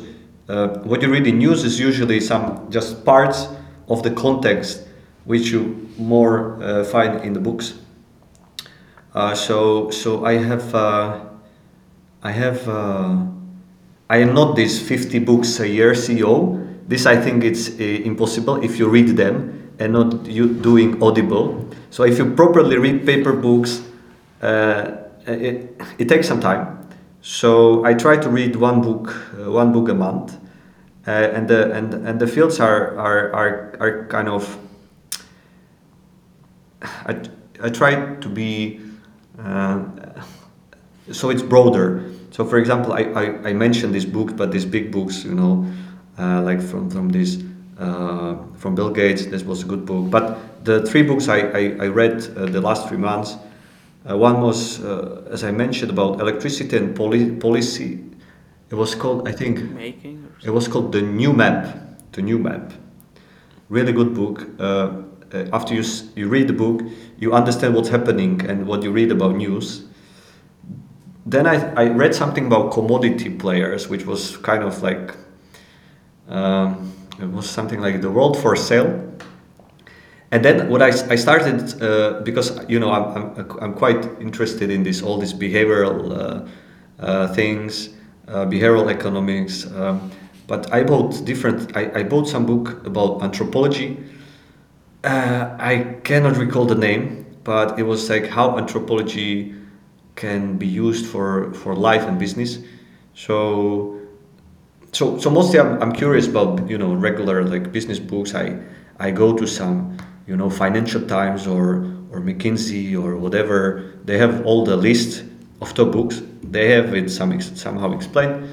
uh, what you read in news is usually some just parts of the context which you more uh, find in the books. Uh, so so I have uh, I have uh, I am not this 50 books a year CEO. This I think it's impossible if you read them and not you doing audible. So if you properly read paper books, uh, it, it takes some time. So I try to read one book one book a month, uh, and the and and the fields are are are, are kind of. I, I try to be uh, so it's broader. So for example, I, I, I mentioned these books, but these big books, you know, uh, like from from this uh, from Bill Gates, this was a good book. But the three books I, I, I read uh, the last three months, uh, one was, uh, as I mentioned, about electricity and poli- policy. It was called, I think, Making. It was called The New Map. The New Map. Really good book. Uh, after you, s- you read the book, you understand what's happening and what you read about news. Then I, I read something about commodity players, which was kind of like, um, it was something like the world for sale. And then what I started, uh, because, you know, I'm, I'm, I'm quite interested in this, all these behavioral uh, uh, things, uh, behavioral economics. Um, but I bought different, I, I bought some book about anthropology. Uh, I cannot recall the name, but it was like how anthropology can be used for, for life and business. So so so mostly I'm, I'm curious about you know regular like business books. I i go to some you know financial times or or mckinsey or whatever. They have all the list of top books. They have it some somehow explained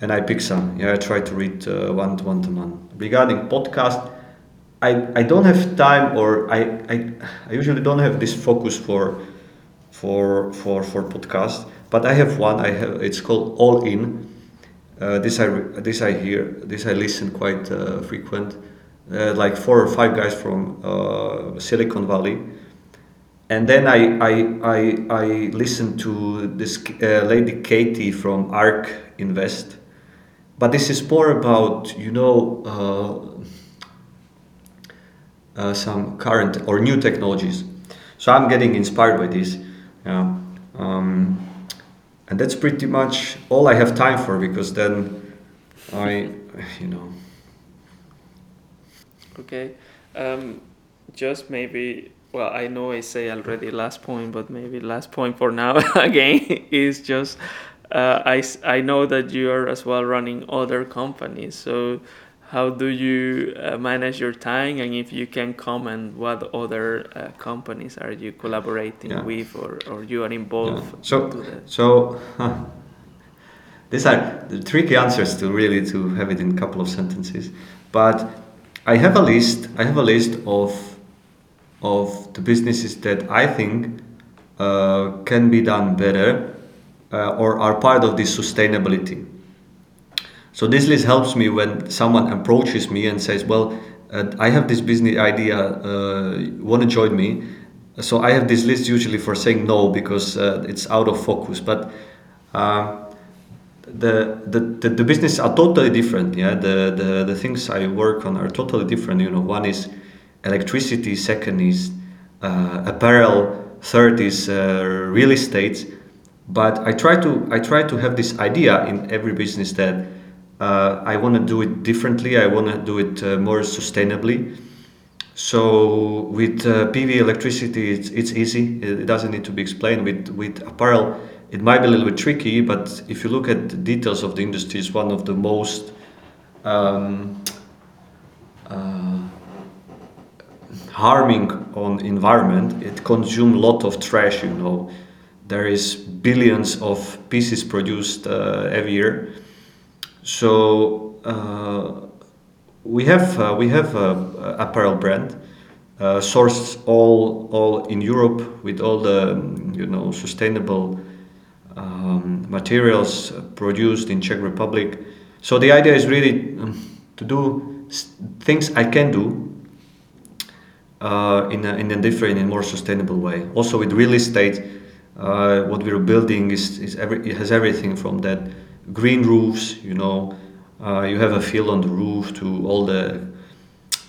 and i pick some. Yeah i try to read uh, one to one to one. Regarding podcast i i don't have time or i i, I usually don't have this focus for for for for podcast but i have one. I have it's called all in this I this I hear this I listen quite uh, frequent, uh, like four or five guys from uh, Silicon Valley, and then I I I, I listen to this uh, lady Katie from Ark Invest, but this is more about you know uh, uh, some current or new technologies. So I'm getting inspired by this. Yeah. Um, and that's pretty much all I have time for because then I, you know, Okay. Um, just maybe, well, I know I say already last point, but maybe last point for now [laughs] again is just uh, I, I know that you are as well running other companies. So, how do you uh, manage your time? And if you can comment, what other uh, companies are you collaborating yeah, with or, or you are yeah. involved So, into so these are the tricky answers to really to have it in a couple of sentences. But I have a list. I have a list of of the businesses that I think uh, can be done better uh, or are part of this sustainability. So this list helps me when someone approaches me and says, "Well, uh, I have this business idea. Uh, Want to join me?" So I have this list usually for saying no because uh, it's out of focus. But uh, the, the, the, the business are totally different. Yeah, the, the the things I work on are totally different. You know, one is electricity, second is uh, apparel, third is uh, real estate. But I try to I try to have this idea in every business that uh, I want to do it differently. I want to do it uh, more sustainably. So with uh, PV electricity, it's, it's easy. It, doesn't need to be explained. With with apparel, it might be a little bit tricky. But if you look at the details of the industry, it's one of the most um, uh, harming on environment. It consumes a lot of trash. You know, there is billions of pieces produced uh, every year. So uh, we have uh, we have a, a apparel brand uh, sourced all all in Europe with all the you know sustainable um, materials produced in Czech Republic. So the idea is really um, to do things I can do uh, in, a, in a different and more sustainable way. Also with real estate, uh, what we're building is, is every, has everything from that green roofs, you know, uh, you have a feel on the roof to all the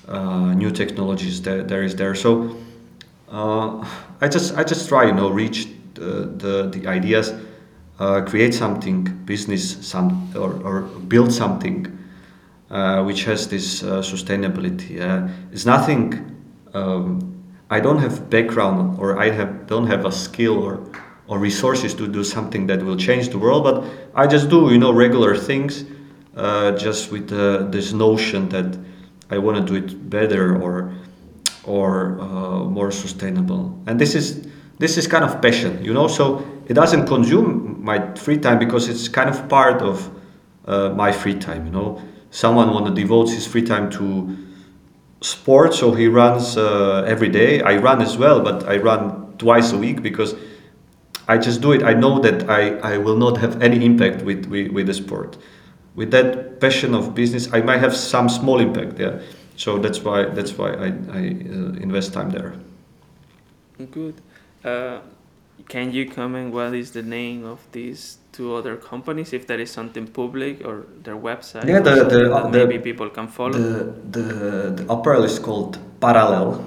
uh, new technologies that there is there. So uh, I just I just try, you know, reach the the, the ideas, uh, create something, business, some or, or build something uh, which has this uh, sustainability. It's nothing. Um, I don't have background or I have don't have a skill or or resources to do something that will change the world. But I just do you know regular things. uh, just with uh, this notion that I want to do it better or or uh, more sustainable. And this is this is kind of passion, you know. So it doesn't consume my free time because it's kind of part of uh, my free time, you know. Someone want to devote his free time to sport, so he runs uh, every day. I run as well, but I run twice a week because I just do it. I know that I, I will not have any impact with, with, with the sport. With that passion of business, I might have some small impact there. Yeah? So that's why that's why I, I uh, invest time there. Good. Uh, can you comment what is the name of these two other companies if there is something public or their website yeah the, the, uh, maybe people can follow the, the, the apparel is called parallel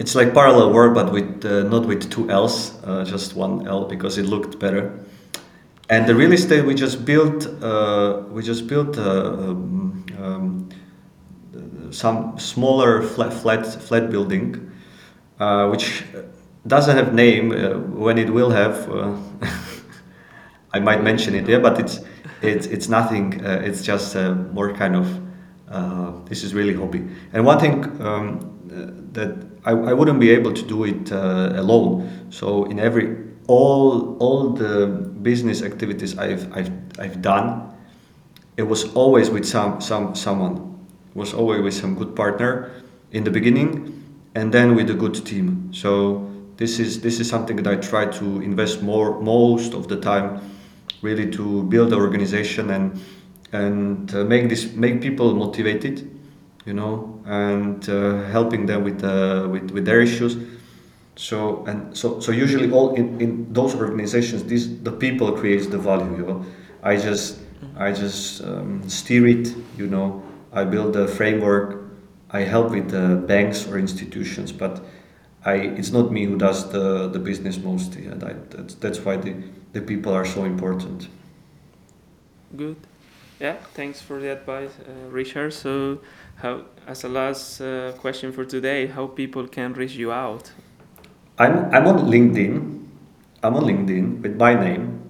it's like parallel work but with uh, not with two l's uh, just one l because it looked better and the real estate we just built uh, we just built uh, um, um, some smaller flat flat flat building uh, which doesn't have name when it will have [laughs] I might mention it here, but it's it's it's nothing. Uh, it's just uh, more kind of uh, this is really hobby. And one thing um, uh, that I, I wouldn't be able to do it uh, alone. So in every all all the business activities I've I've I've done, it was always with some some someone. It was always with some good partner in the beginning, and then with a good team. So this is this is something that I try to invest more most of the time really to build the organization and and uh, make this make people motivated you know and uh, helping them with, uh, with with their issues so and so so usually all in, in those organizations these the people creates the value you know i just i just um, steer it you know i build the framework i help with the banks or institutions but i it's not me who does the the business mostly and that's that's why the the people are so important. Good. Yeah, thanks for the advice, uh, Richard. So, how, as a last uh, question for today, how people can reach you out? I'm, I'm on LinkedIn. I'm on LinkedIn with my name.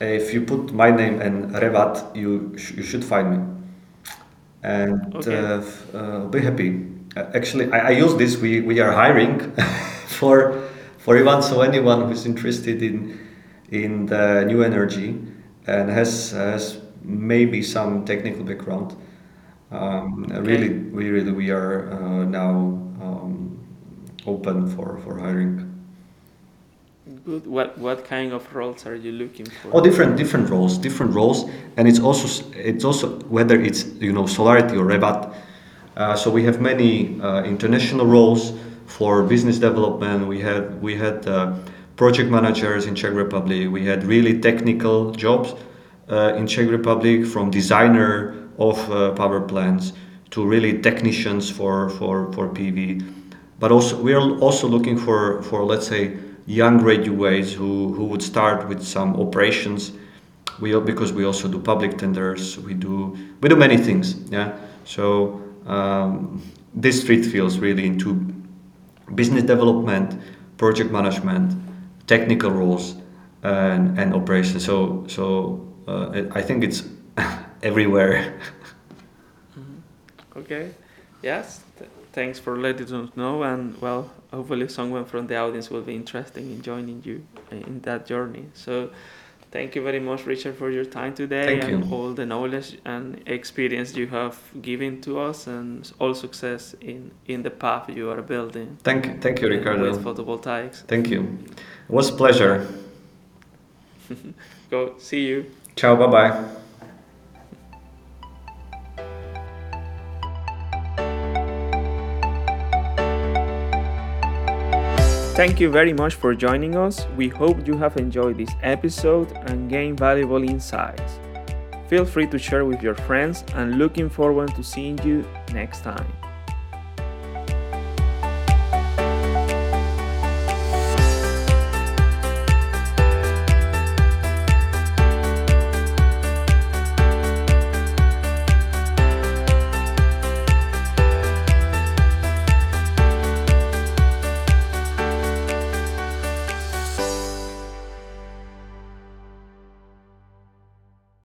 If you put my name and reWATT, you, sh- you should find me. And okay. uh, uh, be happy. Uh, actually, I, I use this. We, we are hiring [laughs] for for anyone. So anyone who's interested in in the new energy and has has maybe some technical background. Um, okay. Really, we really we are uh, now um, open for for hiring. Good. What what kind of roles are you looking for? Oh, different different roles, different roles, and it's also it's also whether it's you know Solarity or reWATT. Uh, so we have many uh, international roles for business development. We had we had uh, project managers in Czech Republic. We had really technical jobs uh, in Czech Republic, from designer of uh, power plants to really technicians for, for, for PV. But also we are also looking for, for let's say young graduates who, who would start with some operations. We because we also do public tenders. We do we do many things. Yeah. So um, this street feels really into business development, project management, technical roles and, and operations. So so uh, I think it's [laughs] everywhere. mm-hmm. Okay. Yes. Th- thanks for letting us know, and well, hopefully someone from the audience will be interested in joining you in that journey. So. Thank you very much, Richard, for your time today Thank and you. all the knowledge and experience you have given to us, and all success in, in the path you are building. Thank you, thank you, Ricardo. With photovoltaics. Thank you. It was a pleasure. [laughs] Go. See you. Ciao. Bye bye. Thank you very much for joining us. We hope you have enjoyed this episode and gained valuable insights. Feel free to share with your friends and looking forward to seeing you next time.